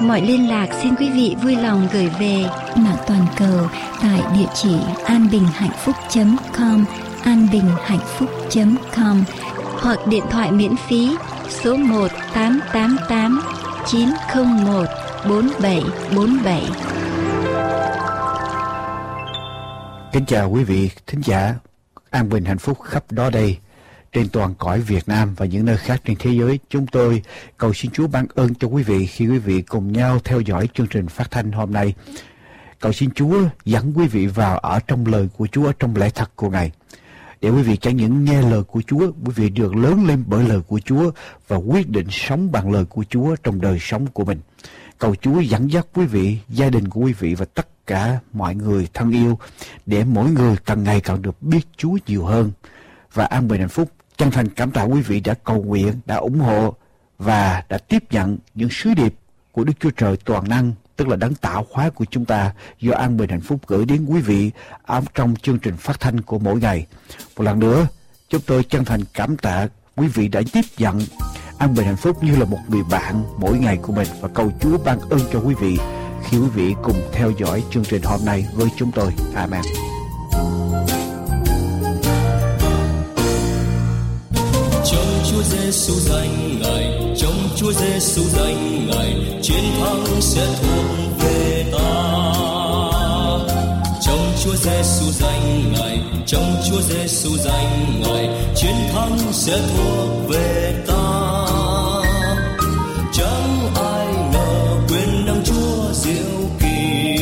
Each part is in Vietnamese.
mọi liên lạc xin quý vị vui lòng gửi về mạng toàn cầu tại địa chỉ anbinhhạnhphúc.com anbinhhạnhphúc.com hoặc điện thoại miễn phí số 1 888 901 4747. Kính chào quý vị thính giả an bình hạnh phúc khắp đó đây trên toàn cõi Việt Nam và những nơi khác trên thế giới. Chúng tôi cầu xin Chúa ban ơn cho quý vị khi quý vị cùng nhau theo dõi chương trình phát thanh hôm nay. Cầu xin Chúa dẫn quý vị vào ở trong lời của Chúa, trong lẽ thật của Ngài. Để quý vị chẳng những nghe lời của Chúa, quý vị được lớn lên bởi lời của Chúa và quyết định sống bằng lời của Chúa trong đời sống của mình. Cầu Chúa dẫn dắt quý vị, gia đình của quý vị và tất cả mọi người thân yêu để mỗi người càng ngày càng được biết Chúa nhiều hơn và an bình hạnh phúc. Chân thành cảm tạ quý vị đã cầu nguyện, đã ủng hộ và đã tiếp nhận những sứ điệp của Đức Chúa Trời toàn năng tức là đấng tạo hóa của chúng ta do an bình hạnh phúc gửi đến quý vị ở trong chương trình phát thanh của mỗi ngày. Một lần nữa, chúng tôi chân thành cảm tạ quý vị đã tiếp nhận an bình hạnh phúc như là một người bạn mỗi ngày của mình và cầu Chúa ban ơn cho quý vị khi quý vị cùng theo dõi chương trình hôm nay với chúng tôi. Amen. Giêsu danh Ngài, trong Chúa Giêsu danh Ngài, chiến thắng sẽ thuộc về ta. Trong Chúa Giêsu danh Ngài, trong Chúa Giêsu danh Ngài, chiến thắng sẽ thuộc về ta. Chẳng ai ngờ quyền năng Chúa diệu kỳ,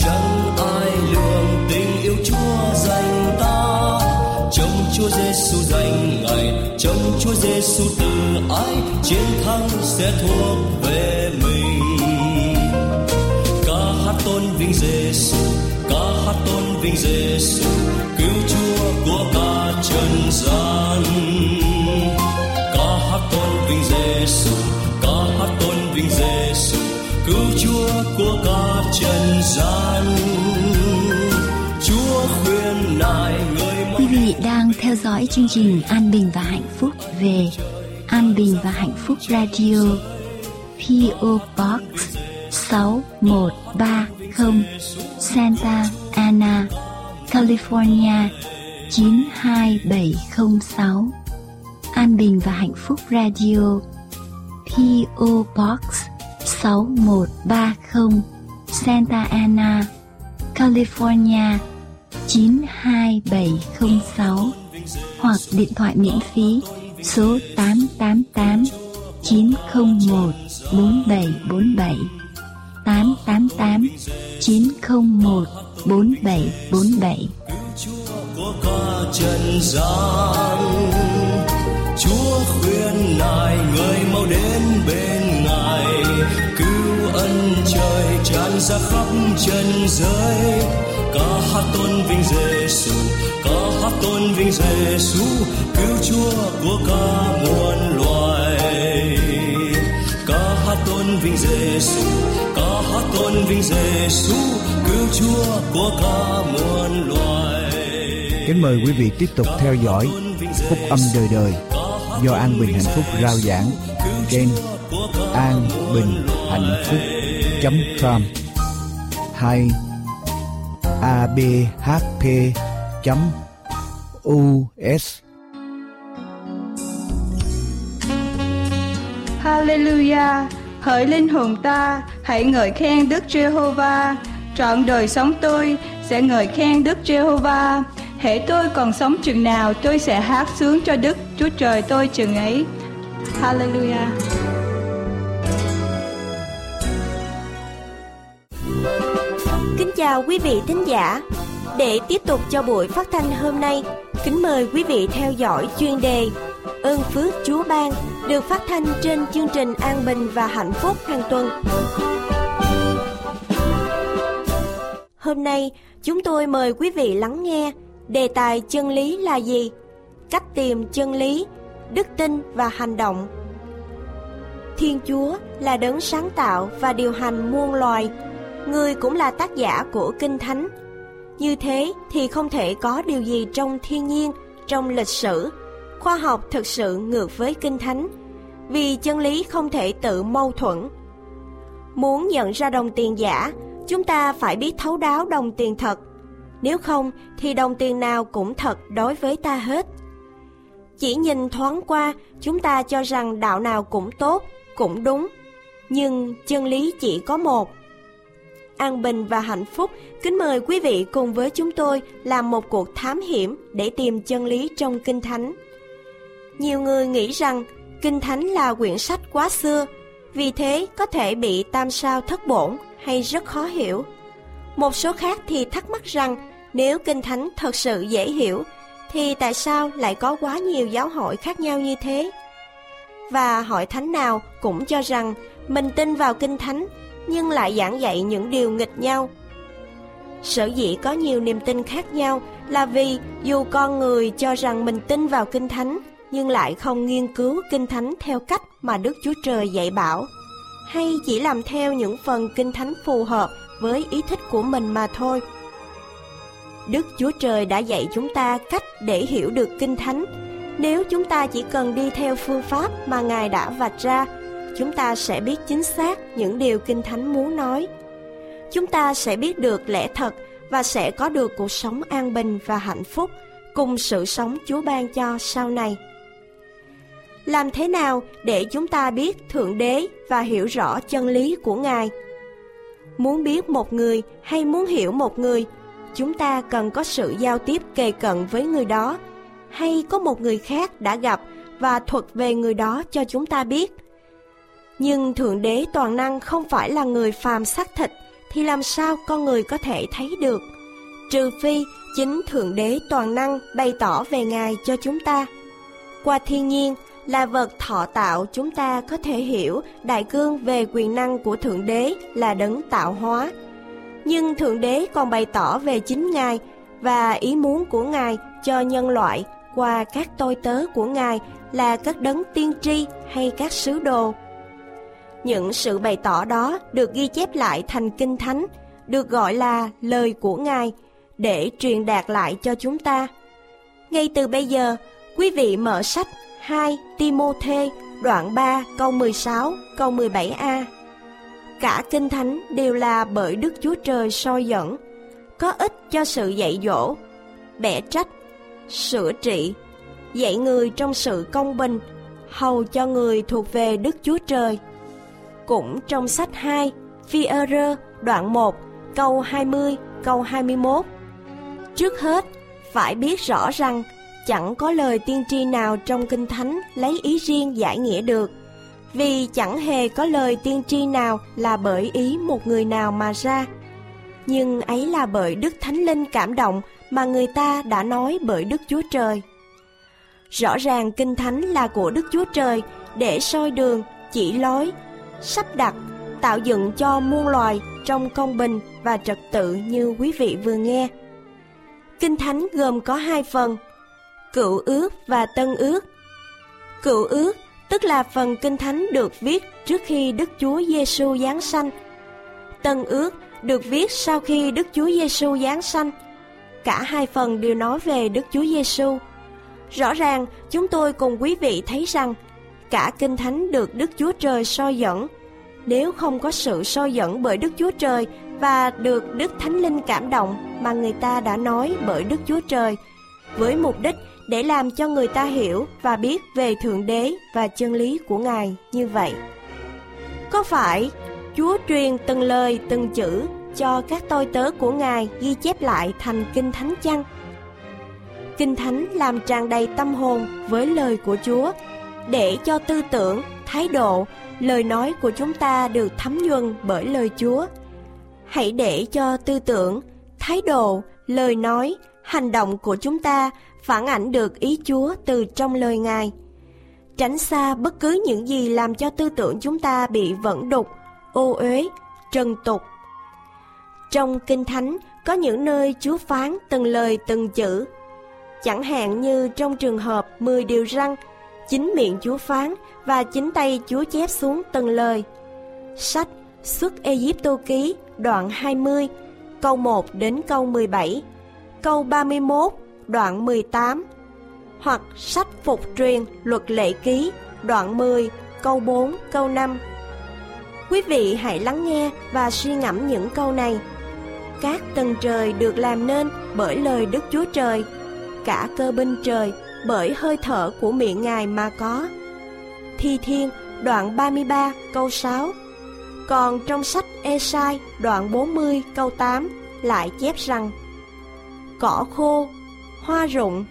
chẳng ai lường tình yêu Chúa dành ta. Trong Chúa Giêsu danh trong Chúa Giêsu từ ái, chiến thắng sẽ thuộc về mình. Ca hát tôn vinh Giêsu, ca hát tôn vinh Giêsu, cứu Chúa của cả trần gian. Ca hát tôn vinh Giêsu, ca hát tôn vinh Giêsu, cứu Chúa của cả trần gian. Chúa khuyên nài theo dõi chương trình An Bình và Hạnh Phúc về An Bình và Hạnh Phúc Radio PO Box 6130 Santa Ana, California 92706 An Bình và Hạnh Phúc Radio PO Box 6130 Santa Ana, California 92706 hoặc điện thoại miễn phí, số 888 901 4747 888 901 4747 của cả trần gian chúa khuyên nài người mau đến bên ngài. Cứu ân trời tràn ra khắp trần giới. Ca hát tôn vinh Giêsu tôn vinh Giêsu cứu chúa của cả muôn loài. Ca hát tôn vinh Giêsu ca hát tôn vinh Giêsu cứu chúa của cả muôn loài. Kính mời quý vị tiếp tục theo dõi Phúc âm đời đời do An Bình Hạnh Phúc rao giảng trên an bình hạnh phúc com. Hay abhp us Hallelujah! Hỡi linh hồn ta, hãy ngợi khen Đức Giê-hô-va. Trọn đời sống tôi sẽ ngợi khen Đức Giê-hô-va. Hễ tôi còn sống chừng nào, tôi sẽ hát sướng cho Đức Chúa Trời tôi chừng ấy. Hallelujah! Kính chào quý vị thính giả. Để tiếp tục cho buổi phát thanh hôm nay, kính mời quý vị theo dõi chuyên đề Ơn phước Chúa ban được phát thanh trên chương trình An Bình và Hạnh Phúc hàng tuần. Hôm nay, chúng tôi mời quý vị lắng nghe đề tài chân lý là gì, cách tìm chân lý, đức tin và hành động. Thiên Chúa là đấng sáng tạo và điều hành muôn loài, người cũng là tác giả của Kinh Thánh. Như thế thì không thể có điều gì trong thiên nhiên, trong lịch sử. Khoa học thực sự ngược với kinh thánh vì chân lý không thể tự mâu thuẫn. Muốn nhận ra đồng tiền giả chúng ta phải biết thấu đáo đồng tiền thật. Nếu không thì đồng tiền nào cũng thật đối với ta hết. Chỉ nhìn thoáng qua chúng ta cho rằng đạo nào cũng tốt cũng đúng. Nhưng chân lý chỉ có một an bình và hạnh phúc kính mời quý vị cùng với chúng tôi làm một cuộc thám hiểm để tìm chân lý trong kinh thánh nhiều người nghĩ rằng Kinh Thánh là quyển sách quá xưa, vì thế có thể bị tam sao thất bổn hay rất khó hiểu. Một số khác thì thắc mắc rằng nếu Kinh Thánh thật sự dễ hiểu, thì tại sao lại có quá nhiều giáo hội khác nhau như thế? Và hội thánh nào cũng cho rằng mình tin vào Kinh Thánh nhưng lại giảng dạy những điều nghịch nhau. Sở dĩ có nhiều niềm tin khác nhau là vì dù con người cho rằng mình tin vào Kinh Thánh nhưng lại không nghiên cứu kinh thánh theo cách mà Đức Chúa Trời dạy bảo, hay chỉ làm theo những phần kinh thánh phù hợp với ý thích của mình mà thôi. Đức Chúa Trời đã dạy chúng ta cách để hiểu được kinh thánh. Nếu chúng ta chỉ cần đi theo phương pháp mà Ngài đã vạch ra, chúng ta sẽ biết chính xác những điều kinh thánh muốn nói. Chúng ta sẽ biết được lẽ thật và sẽ có được cuộc sống an bình và hạnh phúc cùng sự sống Chúa ban cho sau này. Làm thế nào để chúng ta biết Thượng Đế và hiểu rõ chân lý của Ngài? Muốn biết một người hay muốn hiểu một người, chúng ta cần có sự giao tiếp kề cận với người đó, hay có một người khác đã gặp và thuật về người đó cho chúng ta biết. Nhưng Thượng Đế toàn năng không phải là người phàm xác thịt, thì làm sao con người có thể thấy được? Trừ phi chính Thượng Đế toàn năng bày tỏ về Ngài cho chúng ta. Qua thiên nhiên, là vật thọ tạo chúng ta có thể hiểu đại cương về quyền năng của Thượng Đế là đấng tạo hóa. Nhưng Thượng Đế còn bày tỏ về chính Ngài và ý muốn của Ngài cho nhân loại qua các tôi tớ của Ngài là các đấng tiên tri hay các sứ đồ. Những sự bày tỏ đó được ghi chép lại thành kinh thánh, được gọi là lời của Ngài để truyền đạt lại cho chúng ta. Ngay từ bây giờ, quý vị mở sách 2 Timôthê đoạn 3 câu 16 câu 17a Cả kinh thánh đều là bởi Đức Chúa Trời soi dẫn, có ích cho sự dạy dỗ, bẻ trách, sửa trị, dạy người trong sự công bình, hầu cho người thuộc về Đức Chúa Trời. Cũng trong sách 2, phi ơ đoạn 1, câu 20, câu 21. Trước hết, phải biết rõ rằng chẳng có lời tiên tri nào trong kinh thánh lấy ý riêng giải nghĩa được vì chẳng hề có lời tiên tri nào là bởi ý một người nào mà ra nhưng ấy là bởi đức thánh linh cảm động mà người ta đã nói bởi đức chúa trời rõ ràng kinh thánh là của đức chúa trời để soi đường chỉ lối sắp đặt tạo dựng cho muôn loài trong công bình và trật tự như quý vị vừa nghe kinh thánh gồm có hai phần Cựu ước và Tân ước. Cựu ước tức là phần kinh thánh được viết trước khi Đức Chúa Giêsu giáng sanh. Tân ước được viết sau khi Đức Chúa Giêsu giáng sanh. Cả hai phần đều nói về Đức Chúa Giêsu. Rõ ràng, chúng tôi cùng quý vị thấy rằng cả kinh thánh được Đức Chúa Trời soi dẫn. Nếu không có sự soi dẫn bởi Đức Chúa Trời và được Đức Thánh Linh cảm động mà người ta đã nói bởi Đức Chúa Trời, với mục đích để làm cho người ta hiểu và biết về Thượng Đế và chân lý của Ngài như vậy. Có phải Chúa truyền từng lời từng chữ cho các tôi tớ của Ngài ghi chép lại thành Kinh Thánh chăng? Kinh Thánh làm tràn đầy tâm hồn với lời của Chúa để cho tư tưởng, thái độ, lời nói của chúng ta được thấm nhuần bởi lời Chúa. Hãy để cho tư tưởng, thái độ, lời nói, hành động của chúng ta phản ảnh được ý Chúa từ trong lời Ngài. Tránh xa bất cứ những gì làm cho tư tưởng chúng ta bị vẫn đục, ô uế, trần tục. Trong Kinh Thánh có những nơi Chúa phán từng lời từng chữ. Chẳng hạn như trong trường hợp 10 điều răng chính miệng Chúa phán và chính tay Chúa chép xuống từng lời. Sách Xuất Egypto ký đoạn 20 câu 1 đến câu 17, câu 31 đoạn 18 hoặc sách phục truyền luật lệ ký đoạn 10 câu 4 câu 5. Quý vị hãy lắng nghe và suy ngẫm những câu này. Các tầng trời được làm nên bởi lời Đức Chúa Trời, cả cơ binh trời bởi hơi thở của miệng Ngài mà có. Thi Thiên đoạn 33 câu 6 Còn trong sách Esai đoạn 40 câu 8 lại chép rằng Cỏ khô, hoa rụng,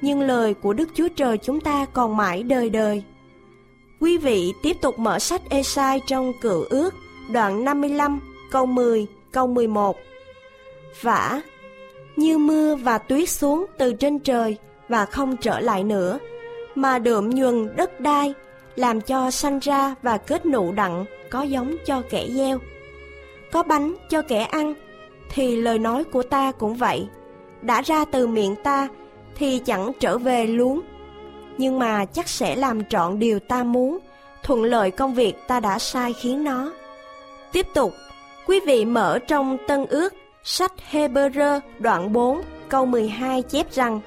nhưng lời của Đức Chúa Trời chúng ta còn mãi đời đời. Quý vị tiếp tục mở sách Esai trong cựu ước đoạn 55 câu 10 câu 11 Vả như mưa và tuyết xuống từ trên trời và không trở lại nữa, mà đượm nhuần đất đai, làm cho sanh ra và kết nụ đặng có giống cho kẻ gieo. Có bánh cho kẻ ăn, thì lời nói của ta cũng vậy. Đã ra từ miệng ta, thì chẳng trở về luống. Nhưng mà chắc sẽ làm trọn điều ta muốn, thuận lợi công việc ta đã sai khiến nó. Tiếp tục, quý vị mở trong tân ước, sách Hebrew đoạn 4 câu 12 chép rằng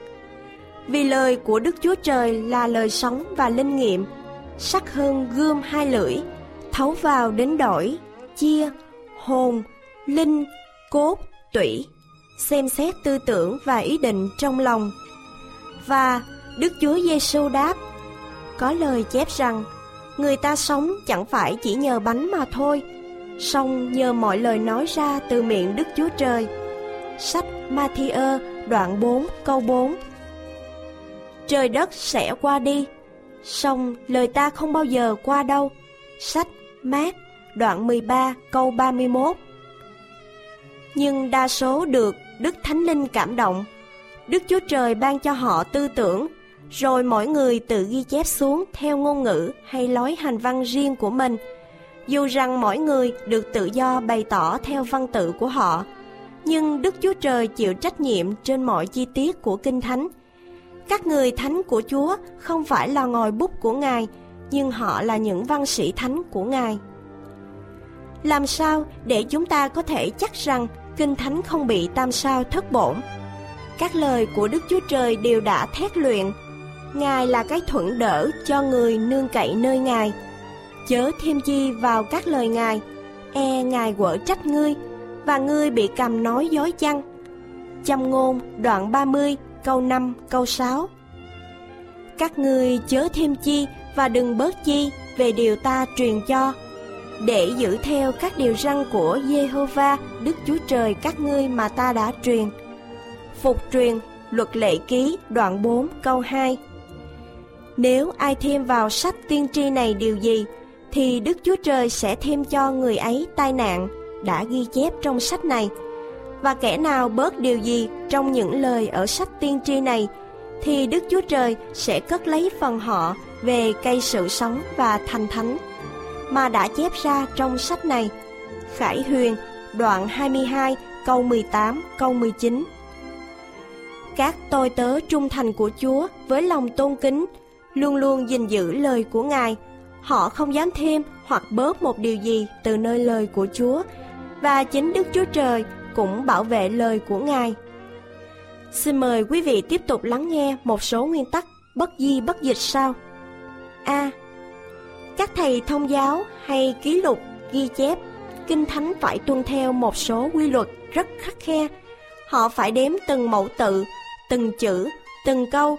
vì lời của Đức Chúa Trời là lời sống và linh nghiệm, sắc hơn gươm hai lưỡi, thấu vào đến đổi, chia, hồn, linh, cốt, tủy, xem xét tư tưởng và ý định trong lòng. Và Đức Chúa Giêsu đáp, có lời chép rằng, người ta sống chẳng phải chỉ nhờ bánh mà thôi, song nhờ mọi lời nói ra từ miệng Đức Chúa Trời. Sách Matthew đoạn 4 câu 4 trời đất sẽ qua đi. Song lời ta không bao giờ qua đâu. Sách Mát, đoạn 13 câu 31 Nhưng đa số được Đức Thánh Linh cảm động. Đức Chúa Trời ban cho họ tư tưởng, Rồi mỗi người tự ghi chép xuống theo ngôn ngữ hay lối hành văn riêng của mình. Dù rằng mỗi người được tự do bày tỏ theo văn tự của họ, Nhưng Đức Chúa Trời chịu trách nhiệm trên mọi chi tiết của Kinh Thánh. Các người thánh của Chúa không phải là ngòi bút của Ngài Nhưng họ là những văn sĩ thánh của Ngài làm sao để chúng ta có thể chắc rằng Kinh Thánh không bị tam sao thất bổn? Các lời của Đức Chúa Trời đều đã thét luyện. Ngài là cái thuận đỡ cho người nương cậy nơi Ngài. Chớ thêm chi vào các lời Ngài, e Ngài quở trách ngươi, và ngươi bị cầm nói dối chăng. Châm ngôn đoạn 30 câu 5 câu 6 Các ngươi chớ thêm chi và đừng bớt chi về điều ta truyền cho để giữ theo các điều răn của Jehovah Đức Chúa Trời các ngươi mà ta đã truyền. Phục truyền Luật lệ ký đoạn 4 câu 2 Nếu ai thêm vào sách tiên tri này điều gì, thì Đức Chúa Trời sẽ thêm cho người ấy tai nạn đã ghi chép trong sách này. Và kẻ nào bớt điều gì trong những lời ở sách tiên tri này, thì Đức Chúa Trời sẽ cất lấy phần họ về cây sự sống và thành thánh mà đã chép ra trong sách này. Khải Huyền, đoạn 22, câu 18, câu 19. Các tôi tớ trung thành của Chúa với lòng tôn kính, luôn luôn gìn giữ lời của Ngài. Họ không dám thêm hoặc bớt một điều gì từ nơi lời của Chúa, và chính Đức Chúa Trời cũng bảo vệ lời của Ngài. Xin mời quý vị tiếp tục lắng nghe một số nguyên tắc bất di bất dịch sau. A. Các thầy thông giáo hay ký lục ghi chép Kinh Thánh phải tuân theo một số quy luật rất khắc khe. Họ phải đếm từng mẫu tự, từng chữ, từng câu,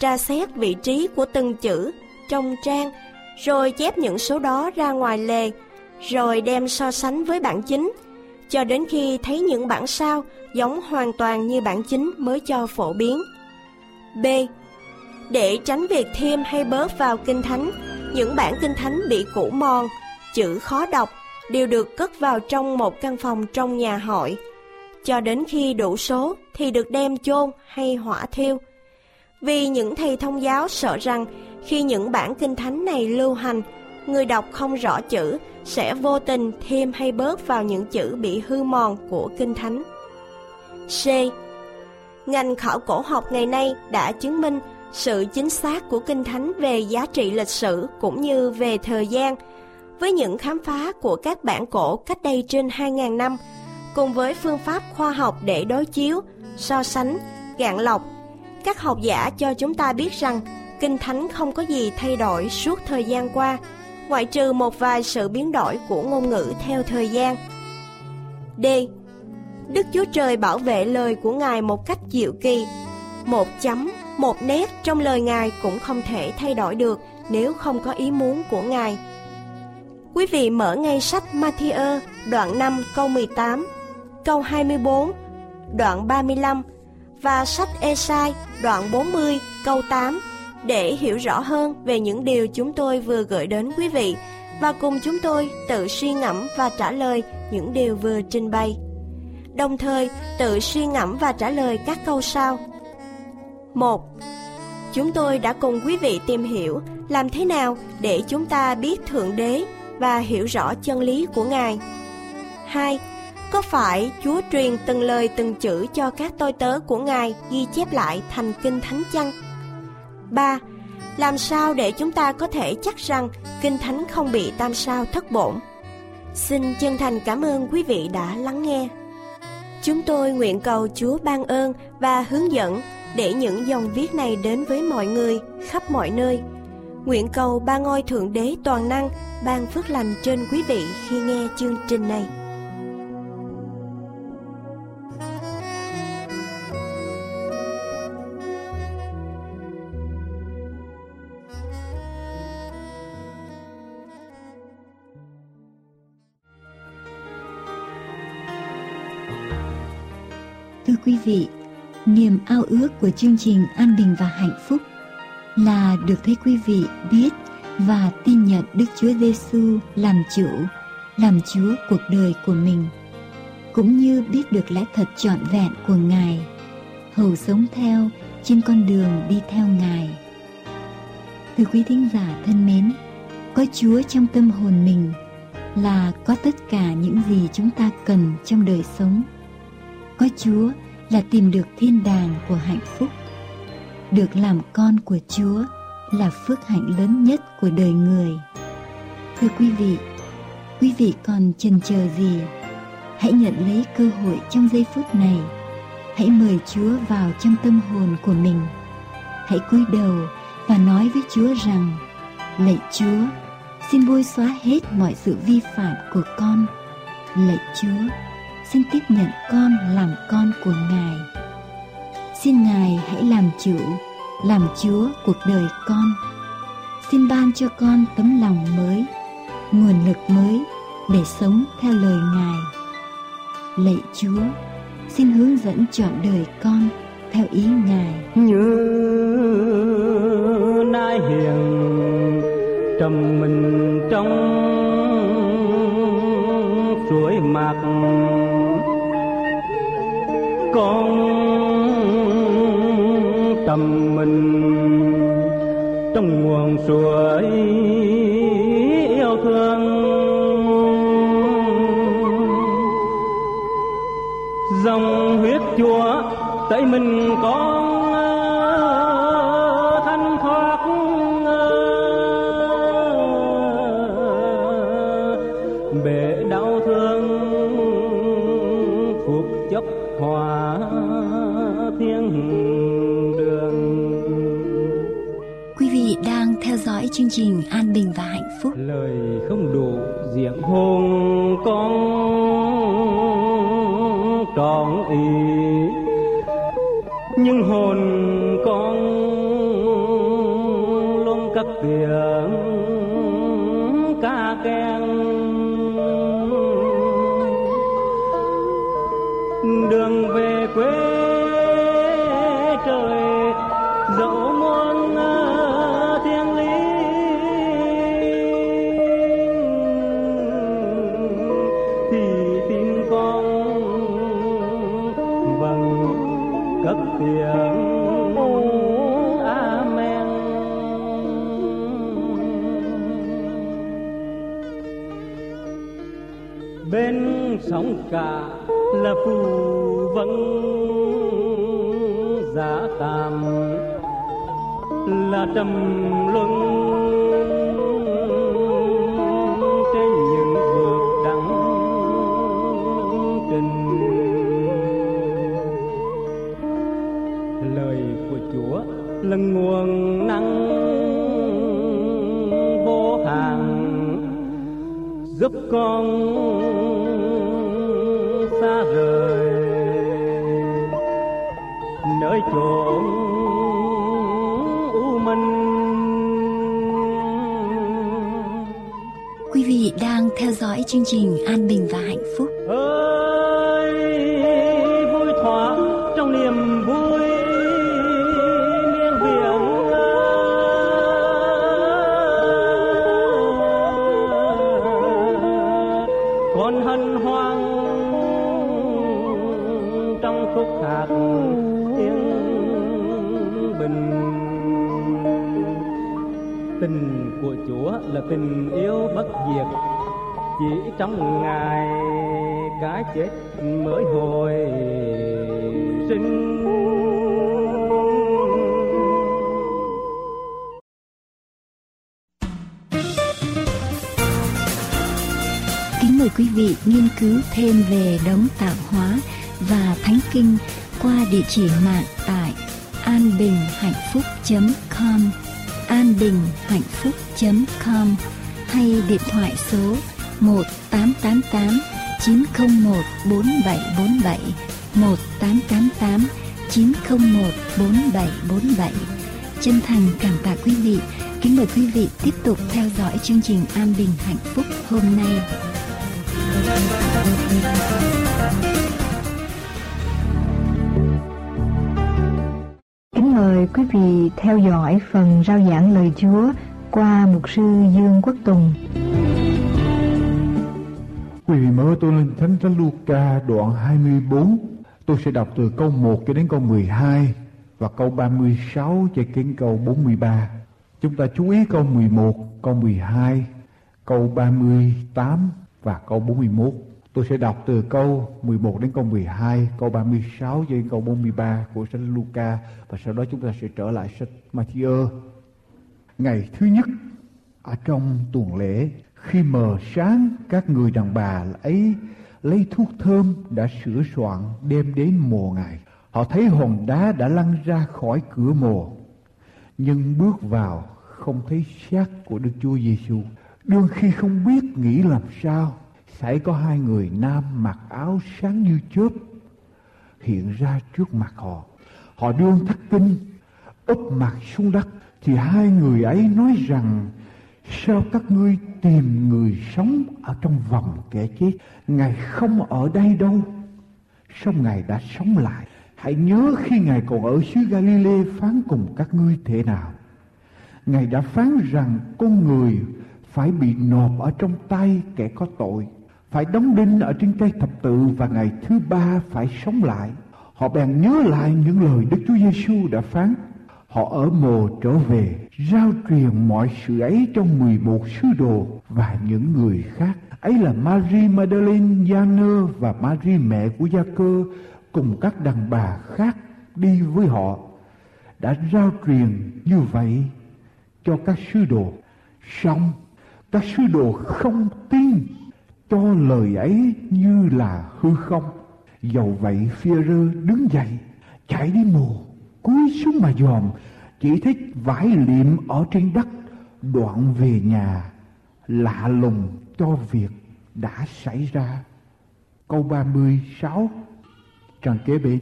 tra xét vị trí của từng chữ trong trang, rồi chép những số đó ra ngoài lề, rồi đem so sánh với bản chính, cho đến khi thấy những bản sao giống hoàn toàn như bản chính mới cho phổ biến. B. Để tránh việc thêm hay bớt vào kinh thánh, những bản kinh thánh bị cũ mòn, chữ khó đọc đều được cất vào trong một căn phòng trong nhà hội. Cho đến khi đủ số thì được đem chôn hay hỏa thiêu. Vì những thầy thông giáo sợ rằng khi những bản kinh thánh này lưu hành, người đọc không rõ chữ sẽ vô tình thêm hay bớt vào những chữ bị hư mòn của kinh thánh. C. Ngành khảo cổ học ngày nay đã chứng minh sự chính xác của kinh thánh về giá trị lịch sử cũng như về thời gian với những khám phá của các bản cổ cách đây trên 2.000 năm cùng với phương pháp khoa học để đối chiếu, so sánh, gạn lọc. Các học giả cho chúng ta biết rằng Kinh Thánh không có gì thay đổi suốt thời gian qua, ngoại trừ một vài sự biến đổi của ngôn ngữ theo thời gian. D. Đức Chúa Trời bảo vệ lời của Ngài một cách diệu kỳ. Một chấm, một nét trong lời Ngài cũng không thể thay đổi được nếu không có ý muốn của Ngài. Quý vị mở ngay sách Matthew đoạn 5 câu 18, câu 24, đoạn 35 và sách Esai đoạn 40 câu 8 để hiểu rõ hơn về những điều chúng tôi vừa gửi đến quý vị và cùng chúng tôi tự suy ngẫm và trả lời những điều vừa trình bày. Đồng thời, tự suy ngẫm và trả lời các câu sau. 1. Chúng tôi đã cùng quý vị tìm hiểu làm thế nào để chúng ta biết Thượng Đế và hiểu rõ chân lý của Ngài. 2. Có phải Chúa truyền từng lời từng chữ cho các tôi tớ của Ngài ghi chép lại thành kinh thánh chăng? 3. Làm sao để chúng ta có thể chắc rằng kinh thánh không bị tam sao thất bổn? Xin chân thành cảm ơn quý vị đã lắng nghe. Chúng tôi nguyện cầu Chúa ban ơn và hướng dẫn để những dòng viết này đến với mọi người khắp mọi nơi. Nguyện cầu ba ngôi Thượng Đế toàn năng ban phước lành trên quý vị khi nghe chương trình này. Quý vị, niềm ao ước của chương trình An Bình và Hạnh Phúc là được thấy quý vị biết và tin nhận Đức Chúa Giêsu làm chủ, làm Chúa cuộc đời của mình, cũng như biết được lẽ thật trọn vẹn của Ngài, hầu sống theo trên con đường đi theo Ngài. Thưa quý thính giả thân mến, có Chúa trong tâm hồn mình là có tất cả những gì chúng ta cần trong đời sống. Có Chúa là tìm được thiên đàng của hạnh phúc. Được làm con của chúa là phước hạnh lớn nhất của đời người. Thưa quý vị quý vị còn chần chờ gì? Hãy nhận lấy cơ hội trong giây phút này. Hãy mời chúa vào trong tâm hồn của mình. Hãy cúi đầu và nói với chúa rằng, lạy chúa, xin bôi xóa hết mọi sự vi phạm của con. Lạy chúa xin tiếp nhận con làm con của Ngài. Xin Ngài hãy làm chủ, làm Chúa cuộc đời con. Xin ban cho con tấm lòng mới, nguồn lực mới để sống theo lời Ngài. Lạy Chúa, xin hướng dẫn chọn đời con theo ý Ngài. Như nay hiền suối yêu thương. Dòng huyết chúa tại mình con chương trình An Bình và Hạnh Phúc. lời không đủ diện hôn con trọn ý nhưng hồn phù vân giả tạm là trầm luân. Trên những vượt đắng trình, lời của chúa là nguồn năng vô hạn, giúp con xa rời nơi chốn u minh Quý vị đang theo dõi chương trình An Bình và Hạnh Phúc. Chúa là tình yêu bất diệt. Chỉ trong ngày cái chết mới hồi sinh. Kính mời quý vị nghiên cứu thêm về đấng tạo hóa và thánh kinh qua địa chỉ mạng tại anbinhhạnhphúc.com An Bình Hạnh Phúc .com hay điện thoại số 1888 901 4747 1888 901 4747 Chân thành cảm tạ quý vị. Kính mời quý vị tiếp tục theo dõi chương trình An Bình Hạnh Phúc hôm nay. Mời quý vị theo dõi phần rao giảng lời Chúa qua mục sư Dương Quốc Tùng. Quý vị mở tôi lên Thánh Thánh Luca đoạn 24. Tôi sẽ đọc từ câu 1 cho đến câu 12 và câu 36 cho đến câu 43. Chúng ta chú ý câu 11, câu 12, câu 38 và câu 41. Tôi sẽ đọc từ câu 11 đến câu 12, câu 36 cho đến câu 43 của Thánh Luca và sau đó chúng ta sẽ trở lại sách Matthew. Ngày thứ nhất ở trong tuần lễ khi mờ sáng các người đàn bà ấy lấy thuốc thơm đã sửa soạn đem đến mồ ngài họ thấy hòn đá đã lăn ra khỏi cửa mồ nhưng bước vào không thấy xác của đức chúa giêsu đương khi không biết nghĩ làm sao xảy có hai người nam mặc áo sáng như chớp hiện ra trước mặt họ. Họ đương thất kinh, úp mặt xuống đất, thì hai người ấy nói rằng, sao các ngươi tìm người sống ở trong vòng kẻ chết? Ngài không ở đây đâu. Sao ngài đã sống lại. Hãy nhớ khi ngài còn ở xứ Galilee phán cùng các ngươi thế nào. Ngài đã phán rằng con người phải bị nộp ở trong tay kẻ có tội phải đóng đinh ở trên cây thập tự và ngày thứ ba phải sống lại họ bèn nhớ lại những lời Đức Chúa Giêsu đã phán Họ ở mồ trở về, giao truyền mọi sự ấy cho 11 sứ đồ và những người khác. Ấy là Marie Magdalene, Gianơ và Marie mẹ của Gia Cơ cùng các đàn bà khác đi với họ đã giao truyền như vậy cho các sứ đồ. Xong, các sứ đồ không tin cho lời ấy như là hư không. Dầu vậy, Phi-rơ đứng dậy, chạy đi mồ cúi xuống mà dòm chỉ thấy vải liệm ở trên đất đoạn về nhà lạ lùng cho việc đã xảy ra. Câu 36 trang kế bên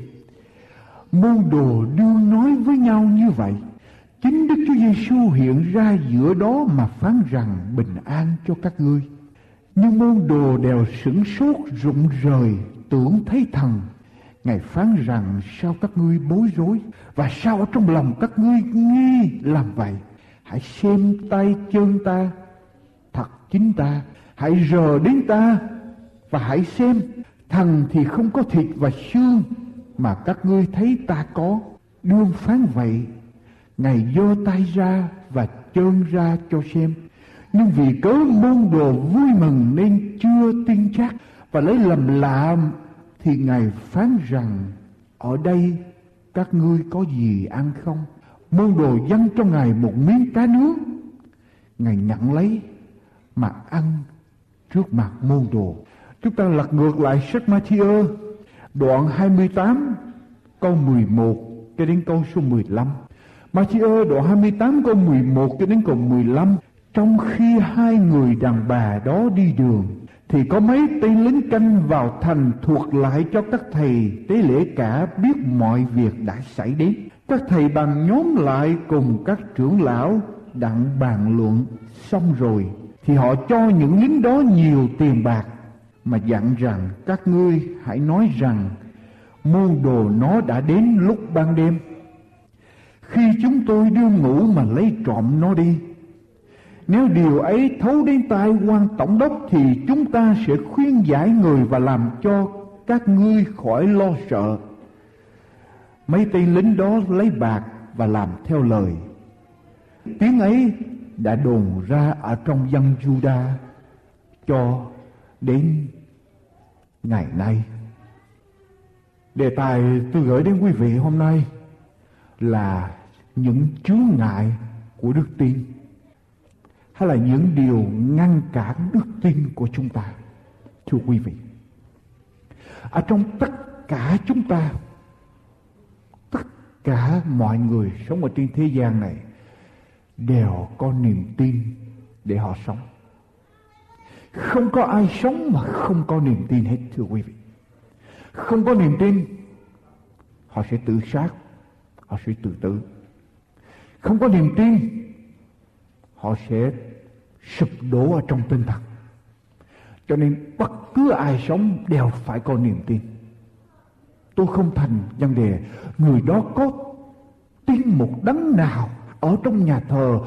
môn đồ đương nói với nhau như vậy chính đức chúa giêsu hiện ra giữa đó mà phán rằng bình an cho các ngươi nhưng môn đồ đều sửng sốt rụng rời tưởng thấy thần Ngài phán rằng sao các ngươi bối rối và sao ở trong lòng các ngươi nghi làm vậy. Hãy xem tay chân ta, thật chính ta, hãy rờ đến ta và hãy xem thần thì không có thịt và xương mà các ngươi thấy ta có. Đương phán vậy, Ngài giơ tay ra và chân ra cho xem. Nhưng vì cớ môn đồ vui mừng nên chưa tin chắc. Và lấy làm lạ thì ngài phán rằng, ở đây các ngươi có gì ăn không? Môn đồ dâng cho ngài một miếng cá nướng. Ngài nhận lấy mà ăn trước mặt môn đồ. Chúng ta lật ngược lại sách Matthew, đoạn 28 câu 11 cho đến câu số 15 Matthew đoạn 28 câu 11 cho đến câu 15 trong khi hai người đàn bà đó đi đường, thì có mấy tên lính canh vào thành thuộc lại cho các thầy tế lễ cả biết mọi việc đã xảy đến. Các thầy bằng nhóm lại cùng các trưởng lão đặng bàn luận xong rồi, thì họ cho những lính đó nhiều tiền bạc, mà dặn rằng, các ngươi hãy nói rằng, môn đồ nó đã đến lúc ban đêm khi chúng tôi đưa ngủ mà lấy trộm nó đi nếu điều ấy thấu đến tai quan tổng đốc thì chúng ta sẽ khuyên giải người và làm cho các ngươi khỏi lo sợ. Mấy tên lính đó lấy bạc và làm theo lời. Tiếng ấy đã đồn ra ở trong dân Juda cho đến ngày nay. Đề tài tôi gửi đến quý vị hôm nay là những chướng ngại của đức tin hay là những điều ngăn cản đức tin của chúng ta, thưa quý vị? Ở trong tất cả chúng ta, tất cả mọi người sống ở trên thế gian này đều có niềm tin để họ sống. Không có ai sống mà không có niềm tin hết, thưa quý vị. Không có niềm tin, họ sẽ tự sát, họ sẽ tự tử. Không có niềm tin, họ sẽ sụp đổ ở trong tinh thần. Cho nên bất cứ ai sống đều phải có niềm tin. Tôi không thành vấn đề người đó có tin một đấng nào ở trong nhà thờ,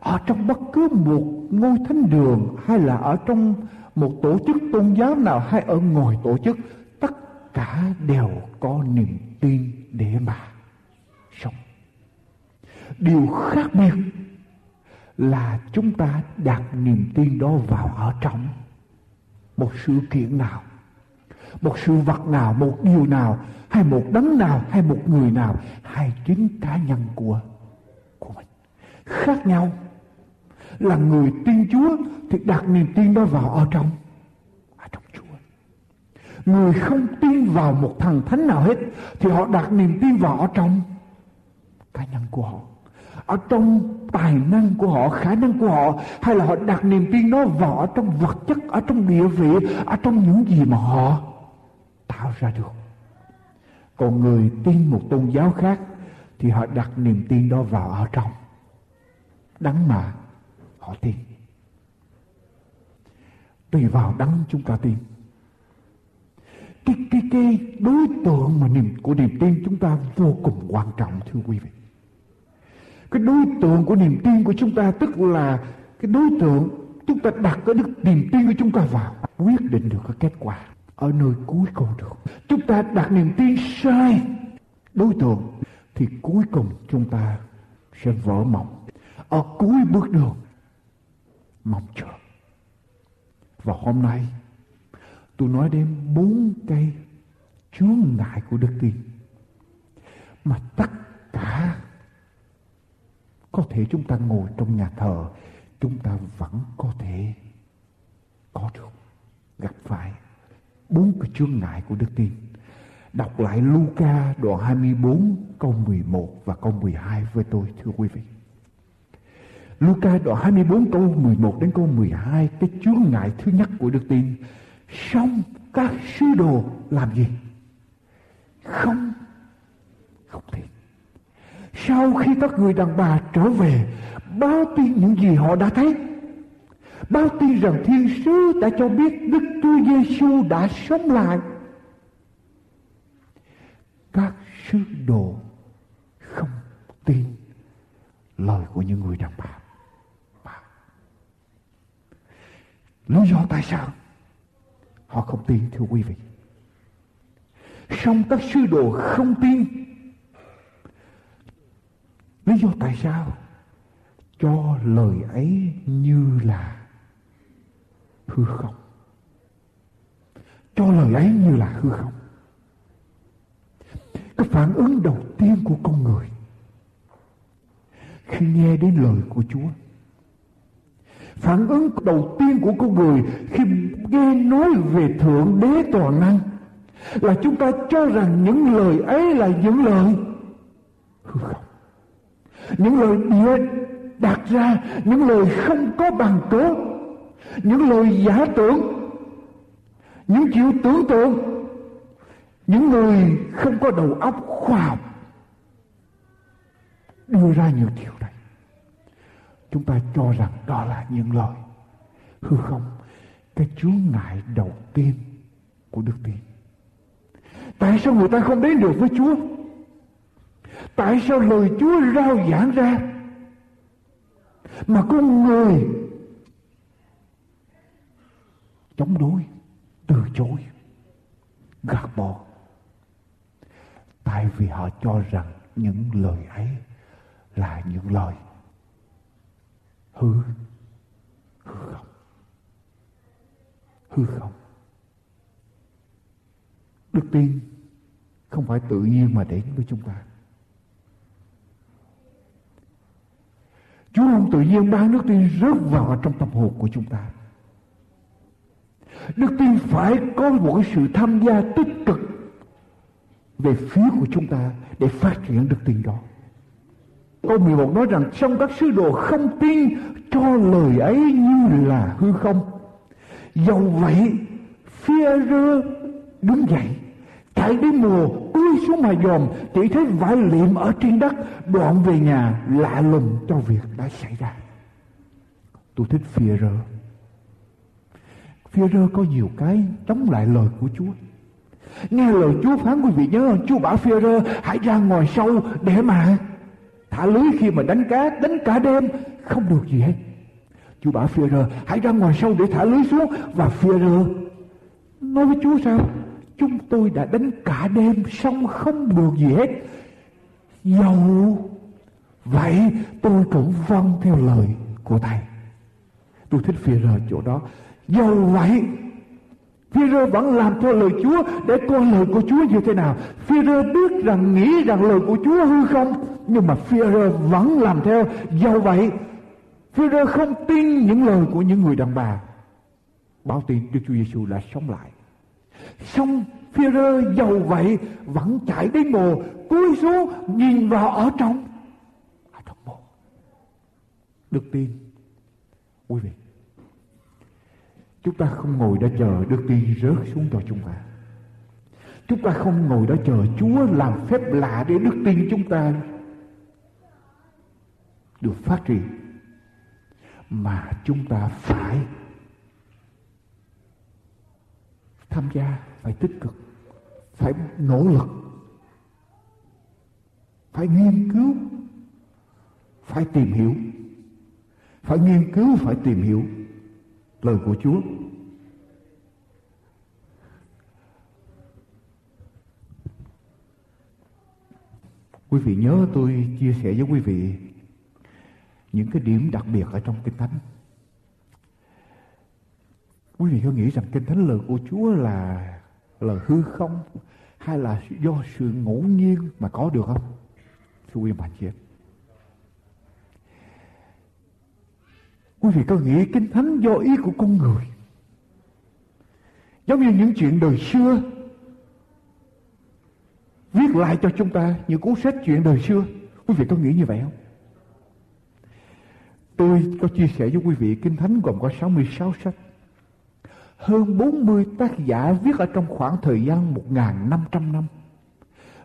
ở trong bất cứ một ngôi thánh đường, hay là ở trong một tổ chức tôn giáo nào, hay ở ngoài tổ chức, tất cả đều có niềm tin để mà sống. Điều khác biệt là chúng ta đặt niềm tin đó vào ở trong. Một sự kiện nào, một sự vật nào, một điều nào, hay một đấng nào, hay một người nào, hay chính cá nhân của của mình. Khác nhau. Là người tin Chúa thì đặt niềm tin đó vào ở trong ở trong Chúa. Người không tin vào một thần thánh nào hết thì họ đặt niềm tin vào ở trong cá nhân của họ ở trong tài năng của họ, khả năng của họ, hay là họ đặt niềm tin nó vào ở trong vật chất, ở trong địa vị, ở trong những gì mà họ tạo ra được. Còn người tin một tôn giáo khác thì họ đặt niềm tin đó vào ở trong. Đắng mà họ tin. Tùy vào đắng chúng ta tin. Cái cái cái đối tượng mà niềm, của niềm tin chúng ta vô cùng quan trọng, thưa quý vị cái đối tượng của niềm tin của chúng ta tức là cái đối tượng chúng ta đặt cái đức niềm tin của chúng ta vào, quyết định được cái kết quả ở nơi cuối cùng được. Chúng ta đặt niềm tin sai đối tượng thì cuối cùng chúng ta sẽ vỡ mộng. Ở cuối bước đường mong chờ và hôm nay, tôi nói đến bốn cây chướng ngại của đức tin. Mà tất có thể chúng ta ngồi trong nhà thờ, chúng ta vẫn có thể có được, gặp phải bốn cái chương ngại của đức tin. Đọc lại Luca đoạn 24 câu 11 và câu 12 với tôi, thưa quý vị. Luca đoạn 24 câu 11 đến câu 12 cái chướng ngại thứ nhất của đức tin. Xong các sứ đồ làm gì? Không không thể sau khi các người đàn bà trở về, báo tin những gì họ đã thấy. Báo tin rằng thiên sứ đã cho biết đức chúa giêsu đã sống lại. Các sứ đồ không tin lời của những người đàn bà. Lý do tại sao? Họ không tin, thưa quý vị. Song các sứ đồ không tin lý do tại sao? Cho lời ấy như là hư không. Cho lời ấy như là hư không. Cái phản ứng đầu tiên của con người khi nghe đến lời của Chúa. Phản ứng đầu tiên của con người khi nghe nói về thượng đế toàn năng là chúng ta cho rằng những lời ấy là những lời hư không những lời bịa đặt ra, những lời không có bằng cớ, những lời giả tưởng, những chịu tưởng tượng, những người không có đầu óc khoa học đưa ra nhiều điều này. Chúng ta cho rằng đó là những lời hư không. Cái chướng ngại đầu tiên của đức tin. Tại sao người ta không đến được với chúa? Tại sao lời chúa rao giảng ra? Mà con người chống đối, từ chối, gạt bỏ. Tại vì họ cho rằng những lời ấy là những lời hư hư không. Hư không. Đức tin không phải tự nhiên mà đến với chúng ta. Chúa luôn tự nhiên ban đức tin rớt vào trong tâm hồn của chúng ta Đức tin phải có một cái sự tham gia tích cực về phía của chúng ta để phát triển đức tin đó. Câu 11 nói rằng trong các sứ đồ không tin cho lời ấy như là hư không. Dầu vậy, phía rơ đứng dậy, chạy đến mùa ui xuống mà dòm, chỉ thấy vải liệm ở trên đất, đoạn về nhà lạ lùng cho việc đã xảy ra. Tôi thích phía rơ. Phía rơ có nhiều cái chống lại lời của Chúa. Nghe lời Chúa phán quý vị nhớ không? Chúa bảo phi rơ hãy ra ngoài sâu để mà thả lưới khi mà đánh cá, đánh cả đêm không được gì hết. Chúa bảo phi rơ hãy ra ngoài sâu để thả lưới xuống và phi rơ nói với Chúa sao? Chúng tôi đã đánh cả đêm xong không được gì hết. Dầu vậy tôi cũng vâng theo lời của Thầy. Tôi thích phi rơ chỗ đó. Dầu vậy Phi-rơ vẫn làm theo lời Chúa để coi lời của Chúa như thế nào. Phi-rơ biết rằng nghĩ rằng lời của Chúa hư không, nhưng mà Phi-rơ vẫn làm theo. Dầu vậy, Phi-rơ không tin những lời của những người đàn bà. Báo tin Đức Chúa Giêsu đã sống lại. Xong, Phi-rơ giàu vậy, vẫn chạy đến mồ, cúi xuống nhìn vào ở trong ở trong mồ. được tin quý vị, Chúng ta không ngồi đó chờ được tin rớt xuống cho chúng ta. Chúng ta không ngồi đó chờ Chúa làm phép lạ để đức tin chúng ta được phát triển. Mà chúng ta phải tham gia, phải tích cực, phải nỗ lực, phải nghiên cứu, phải tìm hiểu, phải nghiên cứu, phải tìm hiểu lời của Chúa. Quý vị nhớ tôi chia sẻ với quý vị những cái điểm đặc biệt ở trong Kinh Thánh. Quý vị có nghĩ rằng Kinh Thánh lời của Chúa là lời hư không hay là do sự ngẫu nhiên mà có được không? Thưa quý bạn chị em. Quý vị có nghĩ kinh thánh do ý của con người Giống như những chuyện đời xưa Viết lại cho chúng ta những cuốn sách chuyện đời xưa Quý vị có nghĩ như vậy không? Tôi có chia sẻ với quý vị Kinh Thánh gồm có 66 sách hơn 40 tác giả viết ở trong khoảng thời gian 1.500 năm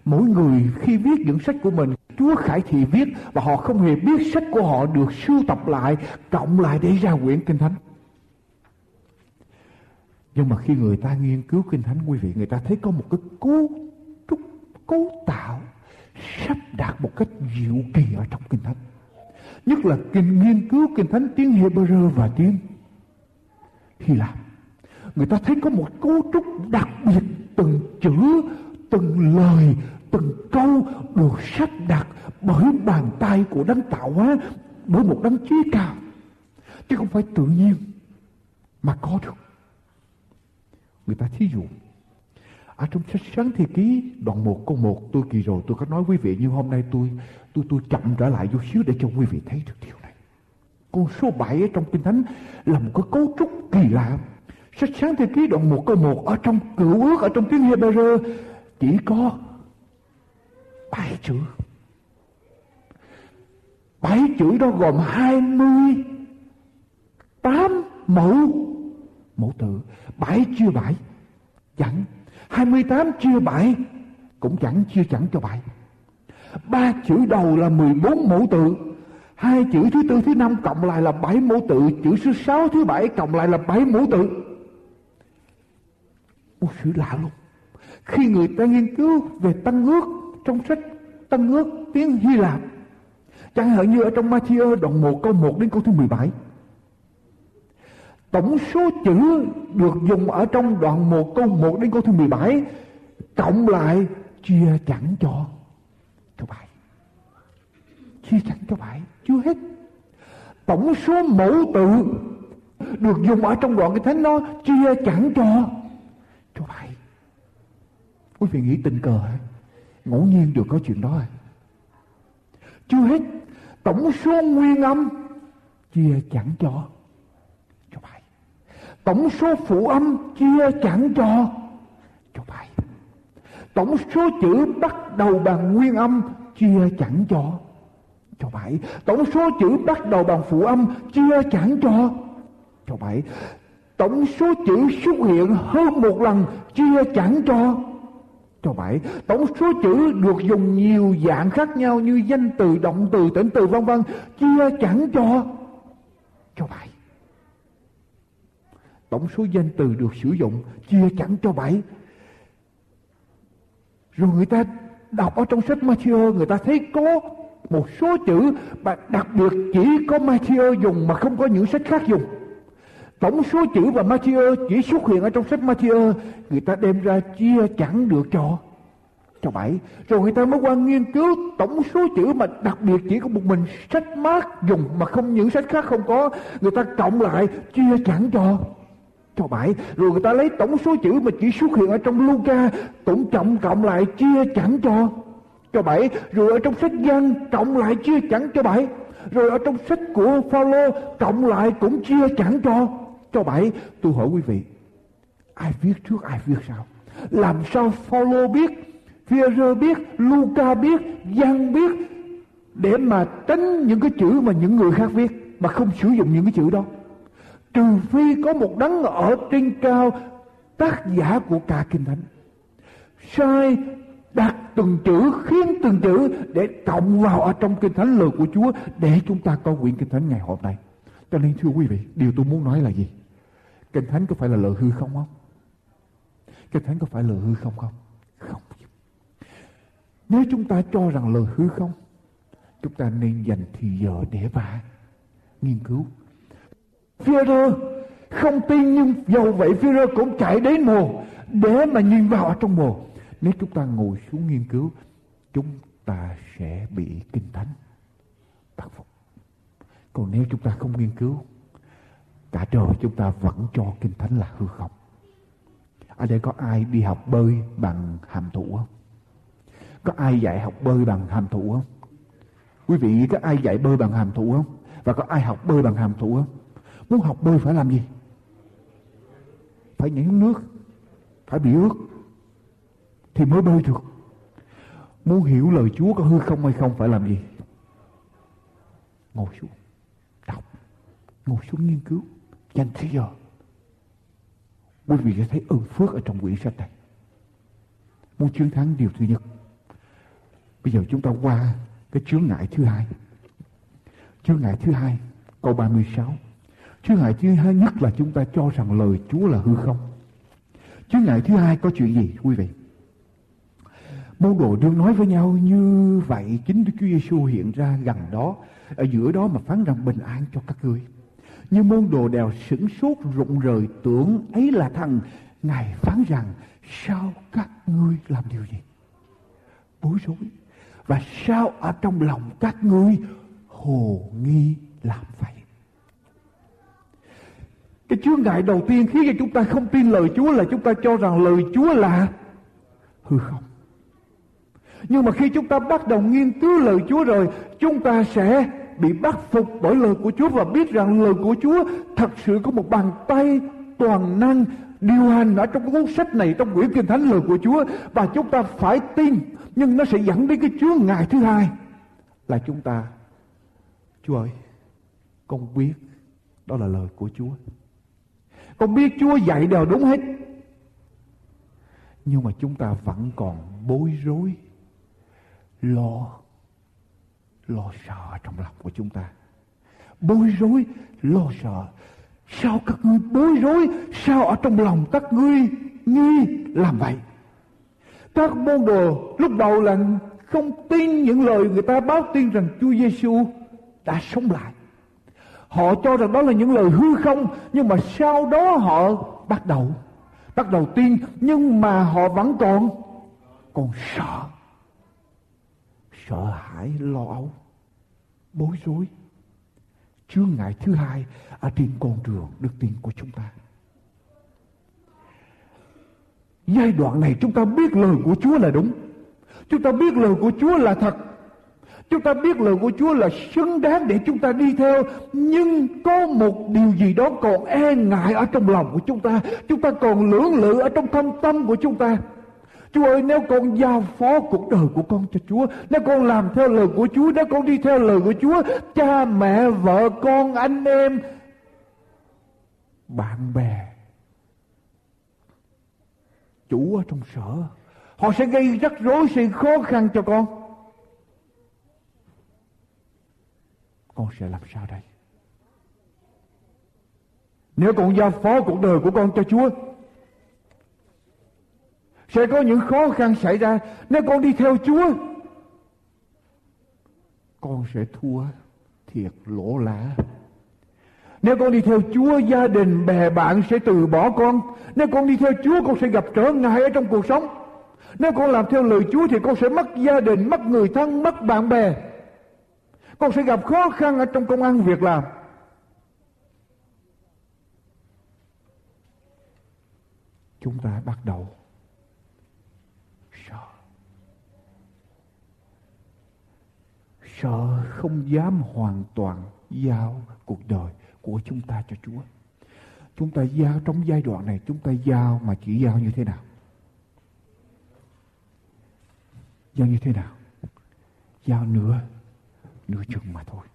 Mỗi người khi viết những sách của mình Chúa Khải Thị viết và họ không hề biết sách của họ được sưu tập lại, cộng lại để ra quyển Kinh Thánh. Nhưng mà khi người ta nghiên cứu Kinh Thánh quý vị, người ta thấy có một cái cố trúc, cố tạo sắp đặt một cách diệu kỳ ở trong Kinh Thánh. Nhất là kinh nghiên cứu Kinh Thánh tiếng Hebrew và tiếng Hy Lạp. Người ta thấy có một cấu trúc đặc biệt từng chữ, từng lời, từng câu được sắp đặt bởi bàn tay của đấng tạo hóa bởi một đấng trí cao. Chứ không phải tự nhiên mà có được. Người ta thí dụ ở trong sách sáng Thi ký đoạn 1 câu 1 tôi kỳ rồi tôi có nói quý vị nhưng hôm nay tôi tôi tôi chậm trở lại chút xíu để cho quý vị thấy được điều này. Con số 7 ở trong kinh thánh là một cái cấu trúc kỳ lạ sách sáng thế ký đoạn 1 câu 1 ở trong cựu ước, ở trong tiếng Hebrew chỉ có bảy chữ bảy chữ đó gồm hai mươi tám mẫu mẫu tự bảy chia bảy, chẳng 28 chia bảy, cũng chẳng chia chẳng cho bảy. Ba chữ đầu là 14 mẫu tự. Hai chữ thứ tư, thứ năm cộng lại là bảy mẫu tự. Chữ thứ sáu, thứ bảy cộng lại là bảy mẫu tự. Một sự lạ lùng Khi người ta nghiên cứu về tăng ước trong sách tăng ước tiếng Hy Lạp. Chẳng hạn như ở trong Matthew, đoạn 1 câu 1 đến câu thứ 17 Tổng số chữ được dùng ở trong đoạn 1 câu 1 đến câu thứ 17 cộng lại chia chẳng cho cho bảy. Chia chẳng cho bảy chưa hết. Tổng số mẫu tự được dùng ở trong đoạn cái thánh nó chia chẳng cho cho bảy. Quý vị nghĩ tình cờ hả? Ngẫu nhiên được có chuyện đó hả? Chưa hết. Tổng số nguyên âm chia chẳng cho tổng số phụ âm chia chẳng cho cho bảy tổng số chữ bắt đầu bằng nguyên âm chia chẳng cho cho bảy tổng số chữ bắt đầu bằng phụ âm chia chẳng cho cho bảy tổng số chữ xuất hiện hơn một lần chia chẳng cho. Cho bảy, tổng số chữ được dùng nhiều dạng khác nhau như danh từ, động từ, tỉnh từ, vân vân chia chẳng cho. Cho bảy. Tổng số danh từ được sử dụng chia chẳng cho bảy. Rồi người ta đọc ở trong sách Matthew, người ta thấy có một số chữ mà đặc biệt chỉ có Matthew dùng mà không có những sách khác dùng tổng số chữ và Matthew chỉ xuất hiện ở trong sách Matthew. Người ta đem ra chia chẳng được cho cho bảy. Rồi người ta mới qua nghiên cứu tổng số chữ mà đặc biệt chỉ có một mình sách mát dùng mà không những sách khác không có. Người ta cộng lại chia chẳng cho cho bảy. Rồi người ta lấy tổng số chữ mà chỉ xuất hiện ở trong Luca, tổng trọng cộng lại chia chẳng cho cho bảy. Rồi ở trong sách giăng cộng lại chia chẳng cho bảy. Rồi ở trong sách của Phaolô cộng lại cũng chia chẳng cho cho bảy tôi hỏi quý vị ai viết trước ai viết sau làm sao Phaolô biết Peter biết Luca biết Giăng biết để mà tránh những cái chữ mà những người khác viết mà không sử dụng những cái chữ đó trừ phi có một đấng ở trên cao tác giả của cả kinh thánh sai đặt từng chữ khiến từng chữ để cộng vào ở trong kinh thánh lời của Chúa để chúng ta có quyển kinh thánh ngày hôm nay. Cho nên thưa quý vị, điều tôi muốn nói là gì? Kinh thánh có phải là lời hư không không? Kinh thánh có phải lời hư không không? Không. Nếu chúng ta cho rằng lời hư không, chúng ta nên dành thì giờ để mà nghiên cứu Führer không tin nhưng dầu vậy Führer cũng chạy đến mồ để mà nhìn vào ở trong mồ. Nếu chúng ta ngồi xuống nghiên cứu, chúng ta sẽ bị kinh thánh bắt phục. Còn nếu chúng ta không nghiên cứu, cả đời chúng ta vẫn cho kinh thánh là hư không. Ở đây có ai đi học bơi bằng hàm thụ không? Có ai dạy học bơi bằng hàm thụ không? Quý vị, có ai dạy bơi bằng hàm thụ không? Và có ai học bơi bằng hàm thụ không? Muốn học bơi phải làm gì? Phải nhảy xuống nước. Phải bị ướt. Thì mới bơi được. Muốn hiểu lời Chúa có hư không hay không phải làm gì? Ngồi xuống. Đọc. Ngồi xuống nghiên cứu. Danh thế giờ. Quý vị sẽ thấy ơn phước ở trong quyển sách này. Muốn chiến thắng điều thứ nhất. Bây giờ chúng ta qua cái chướng ngại thứ hai. Chướng ngại thứ hai, câu 36. Chướng ngại thứ hai nhất là chúng ta cho rằng lời Chúa là hư không. Chướng ngại thứ hai có chuyện gì quý vị? Môn đồ đương nói với nhau như vậy chính Đức Chúa Giêsu hiện ra gần đó ở giữa đó mà phán rằng bình an cho các ngươi. Nhưng môn đồ đều sửng sốt rụng rời tưởng ấy là thằng Ngài phán rằng sao các ngươi làm điều gì? Bối rối. Và sao ở trong lòng các ngươi hồ nghi làm vậy? cái chướng ngại đầu tiên khiến cho chúng ta không tin lời Chúa là chúng ta cho rằng lời Chúa là hư không. Nhưng mà khi chúng ta bắt đầu nghiên cứu lời Chúa rồi, chúng ta sẽ bị bắt phục bởi lời của Chúa và biết rằng lời của Chúa thật sự có một bàn tay toàn năng điều hành ở trong cuốn sách này, trong quyển kinh thánh lời của Chúa. Và chúng ta phải tin, nhưng nó sẽ dẫn đến cái Chúa ngày thứ hai là chúng ta, Chúa ơi, con biết đó là lời của Chúa. Con biết Chúa dạy đều đúng hết, nhưng mà chúng ta vẫn còn bối rối, lo lo sợ trong lòng của chúng ta. Bối rối, lo sợ. Sao các ngươi bối rối? Sao ở trong lòng các ngươi nghi làm vậy? Các môn đồ lúc đầu là không tin những lời người ta báo tin rằng Chúa Giêsu đã sống lại. Họ cho rằng đó là những lời hư không, nhưng mà sau đó họ bắt đầu bắt đầu tin, nhưng mà họ vẫn còn còn sợ sợ hãi, lo âu, bối rối. Chướng ngại thứ hai, ở trên con đường đức tin của chúng ta. Giai đoạn này chúng ta biết lời của chúa là đúng. Chúng ta biết lời của chúa là thật. Chúng ta biết lời của chúa là xứng đáng để chúng ta đi theo. Nhưng có một điều gì đó còn e ngại ở trong lòng của chúng ta. Chúng ta còn lưỡng lự ở trong thâm tâm của chúng ta. Chúa ơi nếu con giao phó cuộc đời của con cho Chúa Nếu con làm theo lời của Chúa Nếu con đi theo lời của Chúa Cha mẹ, vợ con, anh em Bạn bè Chủ ở trong sở Họ sẽ gây rắc rối sự khó khăn cho con. Con sẽ làm sao đây? Nếu con giao phó cuộc đời của con cho Chúa sẽ có những khó khăn xảy ra nếu con đi theo Chúa. Con sẽ thua thiệt lỗ lã. Nếu con đi theo Chúa, gia đình, bè bạn sẽ từ bỏ con. Nếu con đi theo Chúa, con sẽ gặp trở ngại ở trong cuộc sống. Nếu con làm theo lời Chúa thì con sẽ mất gia đình, mất người thân, mất bạn bè. Con sẽ gặp khó khăn ở trong công ăn việc làm. Chúng ta bắt đầu. Sợ không dám hoàn toàn giao cuộc đời của chúng ta cho Chúa. Chúng ta giao trong giai đoạn này chúng ta giao mà chỉ giao như thế nào? Giao như thế nào? Giao nửa, nửa chân mà thôi.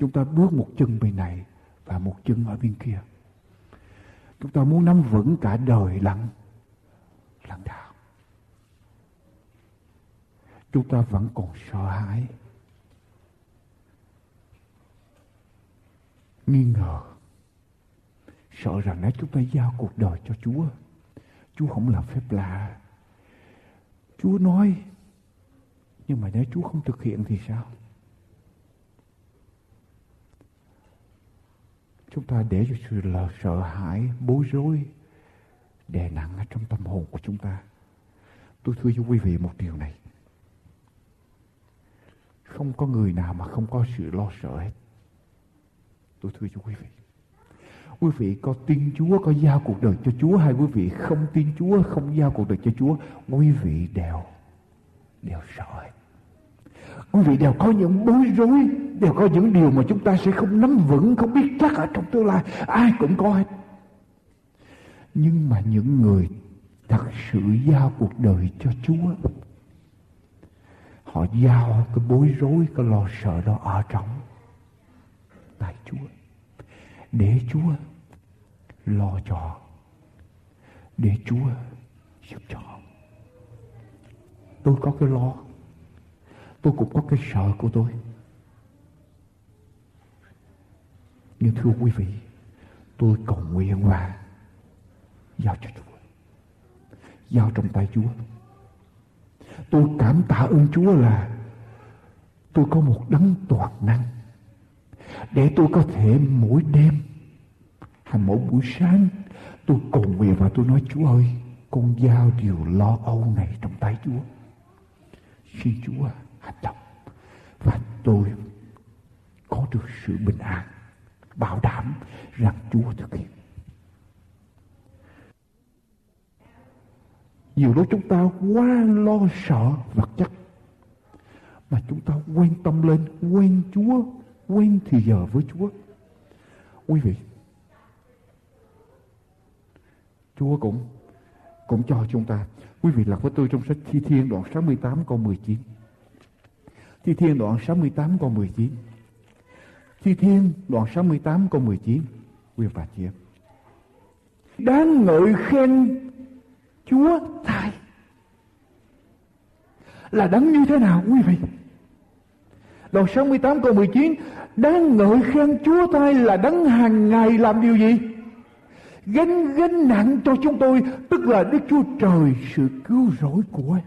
Chúng ta bước một chân bên này và một chân ở bên kia. Chúng ta muốn nắm vững cả đời lặng, lặng đạo chúng ta vẫn còn sợ hãi. Nghi ngờ. Sợ rằng nếu chúng ta giao cuộc đời cho Chúa Chúa không làm phép lạ. Chúa nói, nhưng mà nếu Chúa không thực hiện thì sao? Chúng ta để cho sự là sợ hãi, bối rối đè nặng ở trong tâm hồn của chúng ta. Tôi thưa với quý vị một điều này không có người nào mà không có sự lo sợ hết. Tôi thưa cho quý vị. Quý vị có tin Chúa, có giao cuộc đời cho Chúa hay quý vị không tin Chúa, không giao cuộc đời cho Chúa, quý vị đều, đều sợ hết. Quý vị đều có những bối rối, đều có những điều mà chúng ta sẽ không nắm vững, không biết chắc ở trong tương lai. Ai cũng có hết. Nhưng mà những người thật sự giao cuộc đời cho Chúa họ giao cái bối rối, cái lo sợ đó ở trong tại Chúa. Để Chúa lo cho, để Chúa giúp cho. Tôi có cái lo, tôi cũng có cái sợ của tôi. Nhưng thưa quý vị, tôi cầu nguyện và giao cho Chúa. Giao trong tay Chúa. Tôi cảm tạ ơn Chúa là tôi có một đấng toàn năng để tôi có thể mỗi đêm hay mỗi buổi sáng tôi cầu nguyện và tôi nói, Chúa ơi, con giao điều lo âu này trong tay Chúa xin Chúa hành động và tôi có được sự bình an, bảo đảm rằng Chúa thực hiện. Nhiều lúc chúng ta quá lo sợ vật chất mà chúng ta quan tâm lên quen Chúa, quen thì giờ với Chúa. Quý vị, Chúa cũng cũng cho chúng ta. Quý vị lật với tôi trong sách Thi Thiên đoạn 68 câu 19. Thi Thiên đoạn 68 câu 19. Thi Thiên đoạn 68 câu 19. Quý bà chị em. Đáng ngợi khen Chúa thay là đấng như thế nào, quý vị? Đoạn 68 câu 19 đang ngợi khen Chúa thay là đấng hàng ngày làm điều gì? Gánh gánh nặng cho chúng tôi, Tức là Đức Chúa Trời, Sự cứu rỗi của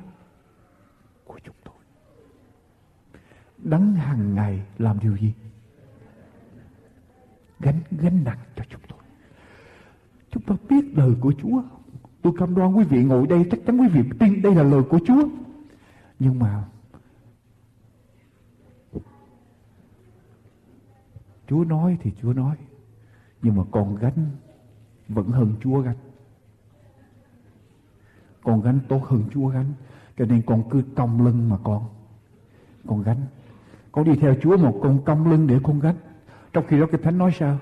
Của chúng tôi Đấng hàng ngày làm điều gì? Gánh gánh nặng cho chúng tôi Chúng ta biết lời của Chúa không? Tôi cam đoan quý vị ngồi đây, Chắc chắn quý vị tin đây là lời của Chúa. Nhưng mà, Chúa nói thì Chúa nói, Nhưng mà còn gánh Vẫn hơn Chúa gánh. Con gánh tốt hơn Chúa gánh, Cho nên con cứ cong lưng mà con Con gánh. Con đi theo Chúa một con cong lưng để con gánh. Trong khi đó cái Thánh nói sao?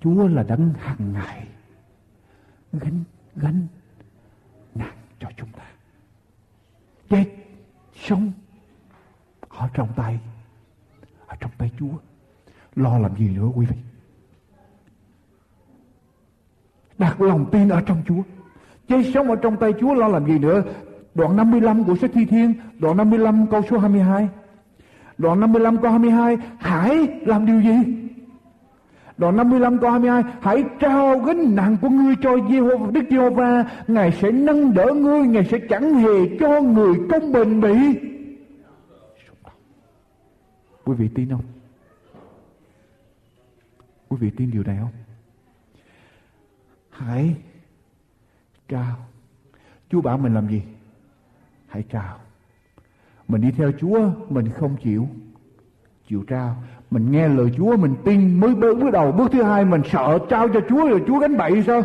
Chúa là đấng hàng ngày, Gánh Gánh nặng cho chúng ta. Chết Sống Ở trong tay, Ở trong tay Chúa. Lo làm gì nữa quý vị? Đặt lòng tin ở trong Chúa. Chơi sống ở trong tay Chúa, lo làm gì nữa? Đoạn 55 của sách Thi Thiên, Đoạn 55 câu số 22 Đoạn 55 câu 22 Hãy làm điều gì? Đoạn 55 câu 22 Hãy trao gánh nặng của ngươi cho Jehovah, Đức Giê-hô-va Ngài sẽ nâng đỡ ngươi Ngài sẽ chẳng hề cho người công bình bị Quý vị tin không Quý vị tin điều này không? Hãy trao. Chúa bảo mình làm gì? Hãy trao. Mình đi theo Chúa, mình không chịu. Chịu trao. Mình nghe lời Chúa, mình tin mới bước, bước đầu. Bước thứ hai, mình sợ trao cho Chúa rồi Chúa gánh bậy sao?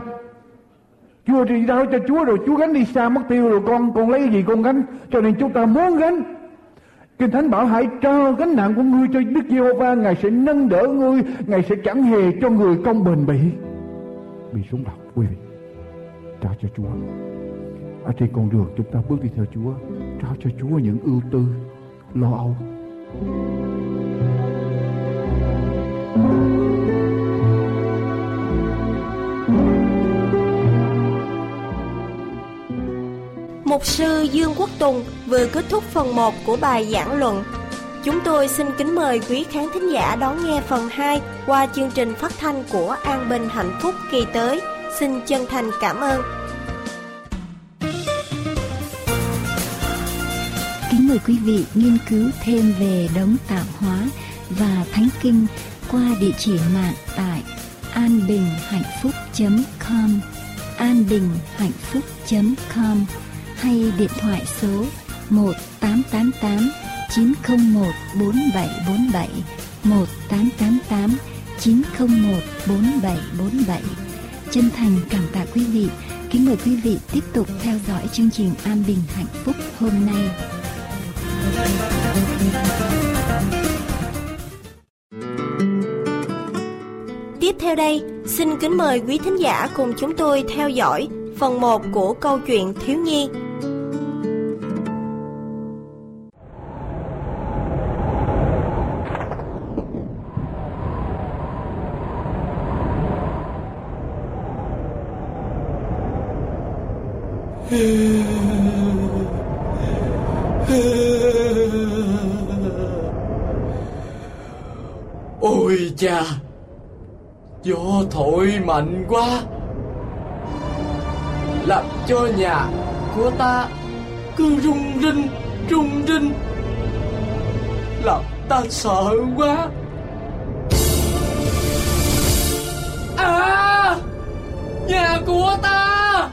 Chúa thì trao cho Chúa rồi Chúa gánh đi xa mất tiêu rồi con con lấy cái gì con gánh. Cho nên chúng ta muốn gánh Kinh Thánh bảo hãy trao gánh nặng của ngươi cho Đức Giê-hô-va, Ngài sẽ nâng đỡ ngươi, Ngài sẽ chẳng hề cho người công bình bị bị xuống đầu quý vị. Trao cho Chúa. À, Ở trên con đường chúng ta bước đi theo Chúa, trao cho Chúa những ưu tư, lo âu. Mục sư Dương Quốc Tùng vừa kết thúc phần 1 của bài giảng luận. Chúng tôi xin kính mời quý khán thính giả đón nghe phần 2 qua chương trình phát thanh của An Bình Hạnh Phúc kỳ tới. Xin chân thành cảm ơn. Kính mời quý vị nghiên cứu thêm về Đống tạo hóa và thánh kinh qua địa chỉ mạng tại anbinhhạnhphúc.com anbinhhạnhphúc.com hay điện thoại số 1888 901 4747 1888 901 4747 Chân thành cảm tạ quý vị. Kính mời quý vị tiếp tục theo dõi chương trình An Bình Hạnh Phúc hôm nay. Tiếp theo đây, xin kính mời quý thính giả cùng chúng tôi theo dõi phần 1 của câu chuyện thiếu nhi Ôi cha. Gió thổi mạnh quá. Làm cho nhà của ta Cứ rung rinh Rung rinh. Làm ta sợ quá. À Nhà của ta.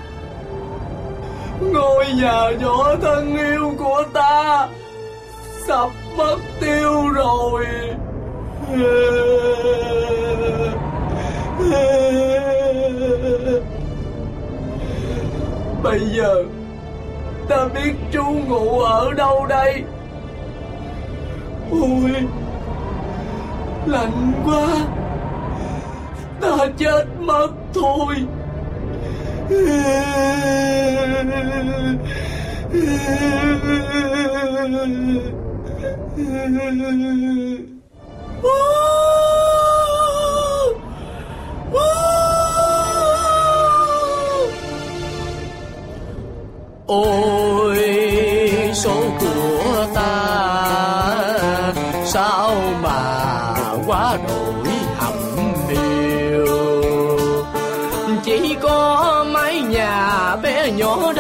Ngôi nhà nhỏ thân yêu của ta Sắp mất tiêu rồi. Bây giờ, Ta biết chú ngủ ở đâu đây? Ôi, Lạnh quá. Ta chết mất thôi ôi, số của ta, sao mà quá đổi hầm điều chỉ có mái nhà bé nhỏ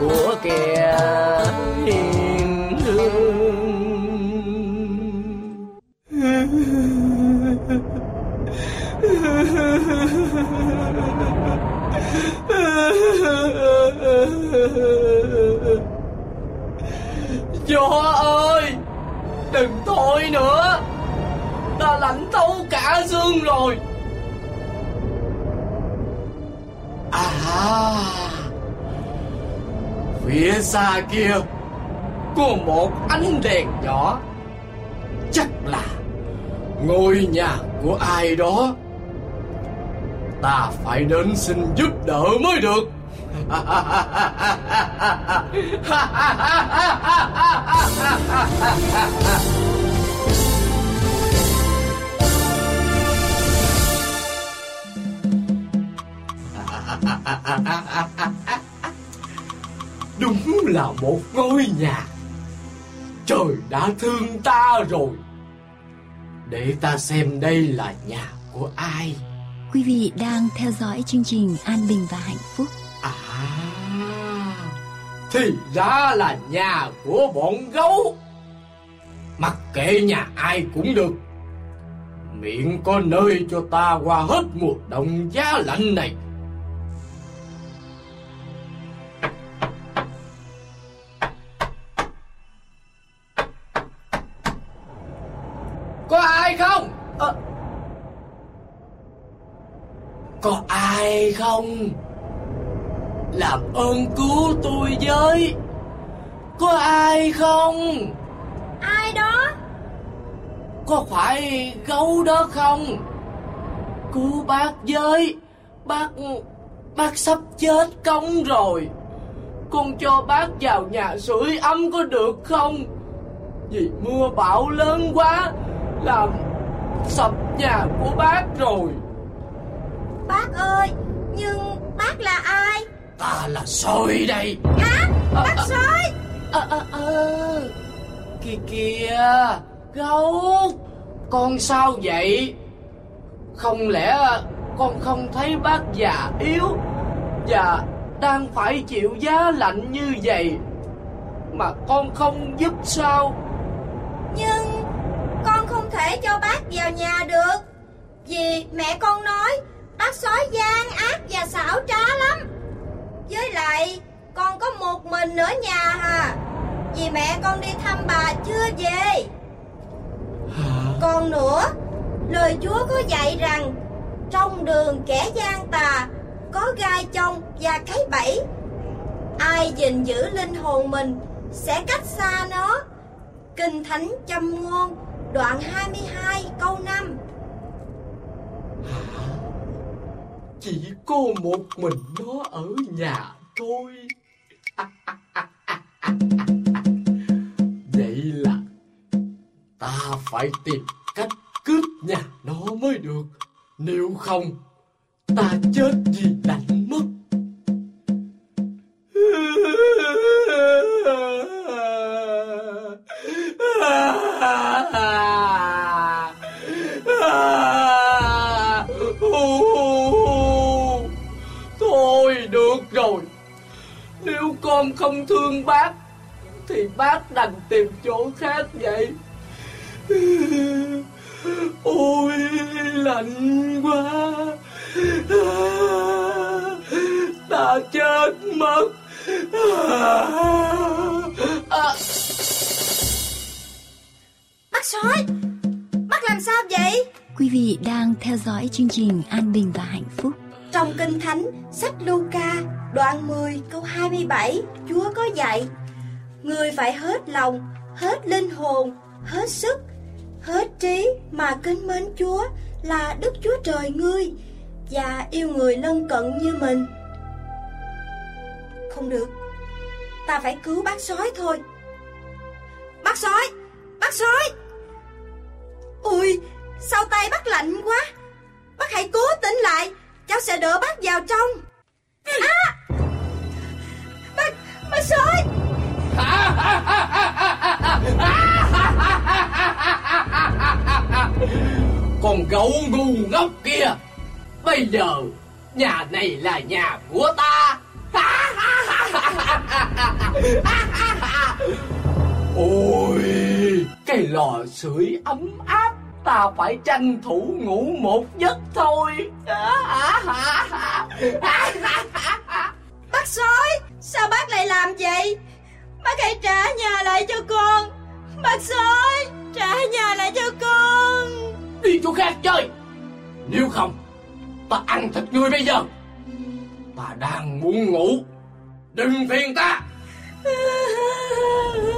của kẻ hiền lương. Gió ơi, Đừng thôi nữa. Ta lạnh thấu cả xương rồi. À Phía xa kia Có một ánh đèn nhỏ. Chắc là Ngôi nhà của ai đó. Ta phải đến xin giúp đỡ mới được. Đúng là một ngôi nhà. Trời đã thương ta rồi. Để ta xem đây là nhà của ai. Quý vị đang theo dõi chương trình An Bình và Hạnh Phúc. À Thì ra là nhà của bọn gấu. Mặc kệ nhà ai cũng được. Miệng có nơi cho ta qua hết mùa đông giá lạnh này ai không? Làm ơn cứu tôi với Có ai không? Ai đó? Có phải gấu đó không? Cứu bác với Bác... Bác sắp chết công rồi Con cho bác vào nhà sưởi ấm có được không? Vì mưa bão lớn quá Làm sập nhà của bác rồi Bác ơi, nhưng bác là ai? Ta là soi đây Hả? Bác sói? Ờ ờ ờ Kìa kìa Gấu Con sao vậy Không lẽ con không thấy bác già yếu Và đang phải chịu giá lạnh như vậy Mà con không giúp sao Nhưng con không thể cho bác vào nhà được Vì mẹ con nói bác sói gian ác và xảo trá lắm. Với lại con có một mình ở nhà à. Vì mẹ con đi thăm bà chưa về? Còn nữa Lời Chúa có dạy rằng Trong đường kẻ gian tà Có gai trong và cái bẫy. Ai gìn giữ linh hồn mình Sẽ cách xa nó. Kinh Thánh Châm Ngôn Đoạn 22 câu 5 chỉ cô một mình nó ở nhà thôi vậy là ta phải tìm cách cướp nhà nó mới được nếu không, ta chết vì lạnh mất Ah! con không thương bác Thì bác đành tìm chỗ khác vậy. Ôi lạnh quá. Ta chết mất. À. Bác sói Bác làm sao vậy? Quý vị đang theo dõi chương trình An Bình và Hạnh Phúc trong Kinh Thánh sách Luca đoạn 10 câu 27 Chúa có dạy Người phải hết lòng, hết linh hồn, hết sức, hết trí mà kính mến Chúa là Đức Chúa Trời ngươi và yêu người lân cận như mình. Không được, ta phải cứu bác sói thôi. Bác sói, bác sói. ui sao tay bác lạnh quá. Bác hãy cố tỉnh lại, cháu sẽ đỡ bác vào trong. À! Bác, bác sói. Con gấu ngu ngốc kia Bây giờ Nhà này là nhà của ta Ôi Cái lò sưởi ấm áp Ta phải tranh thủ ngủ một giấc thôi. Bác sói Sao bác lại làm vậy? Bác hãy trả nhà lại cho con. Bác sói Trả nhà lại cho con. Đi chỗ khác chơi. Nếu không Ta ăn thịt ngươi bây giờ. Ta đang muốn ngủ. Đừng phiền ta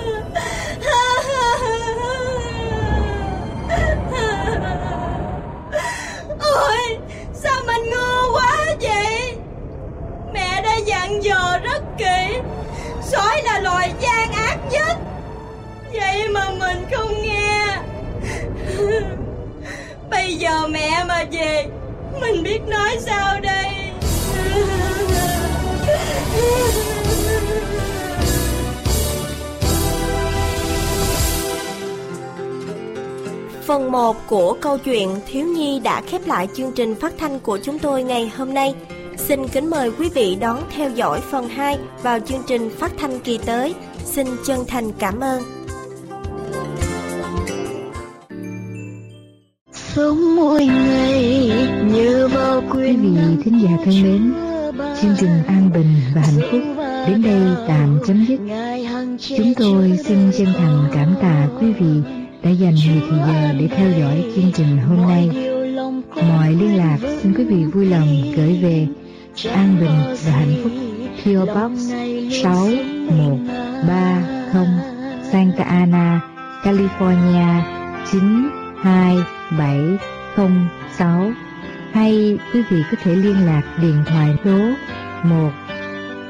của câu chuyện Thiếu Nhi đã khép lại chương trình phát thanh của chúng tôi ngày hôm nay. Xin kính mời quý vị đón theo dõi phần 2 vào chương trình phát thanh kỳ tới. Xin chân thành cảm ơn. Sống mỗi ngày như bao quý vị thính giả thân mến, chương trình an bình và hạnh phúc đến đây tạm chấm dứt. Chúng tôi xin chân thành cảm tạ quý vị đã dành nhiều thời giờ để theo dõi chương trình hôm nay. Mọi liên lạc xin quý vị vui lòng gửi về An Bình và Hạnh Phúc PO Box 6130 Santa Ana, California 92706 hay quý vị có thể liên lạc điện thoại số 1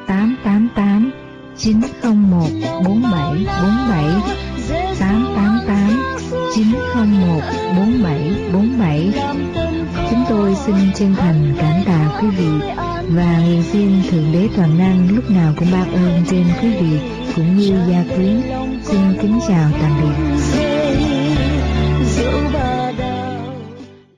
888 901 4747 888 901 4747 Chúng tôi xin chân thành cảm tạ quý vị và nguyện xin Thượng Đế Toàn Năng lúc nào cũng ban ơn trên quý vị cũng như gia quyến. Xin kính chào tạm biệt.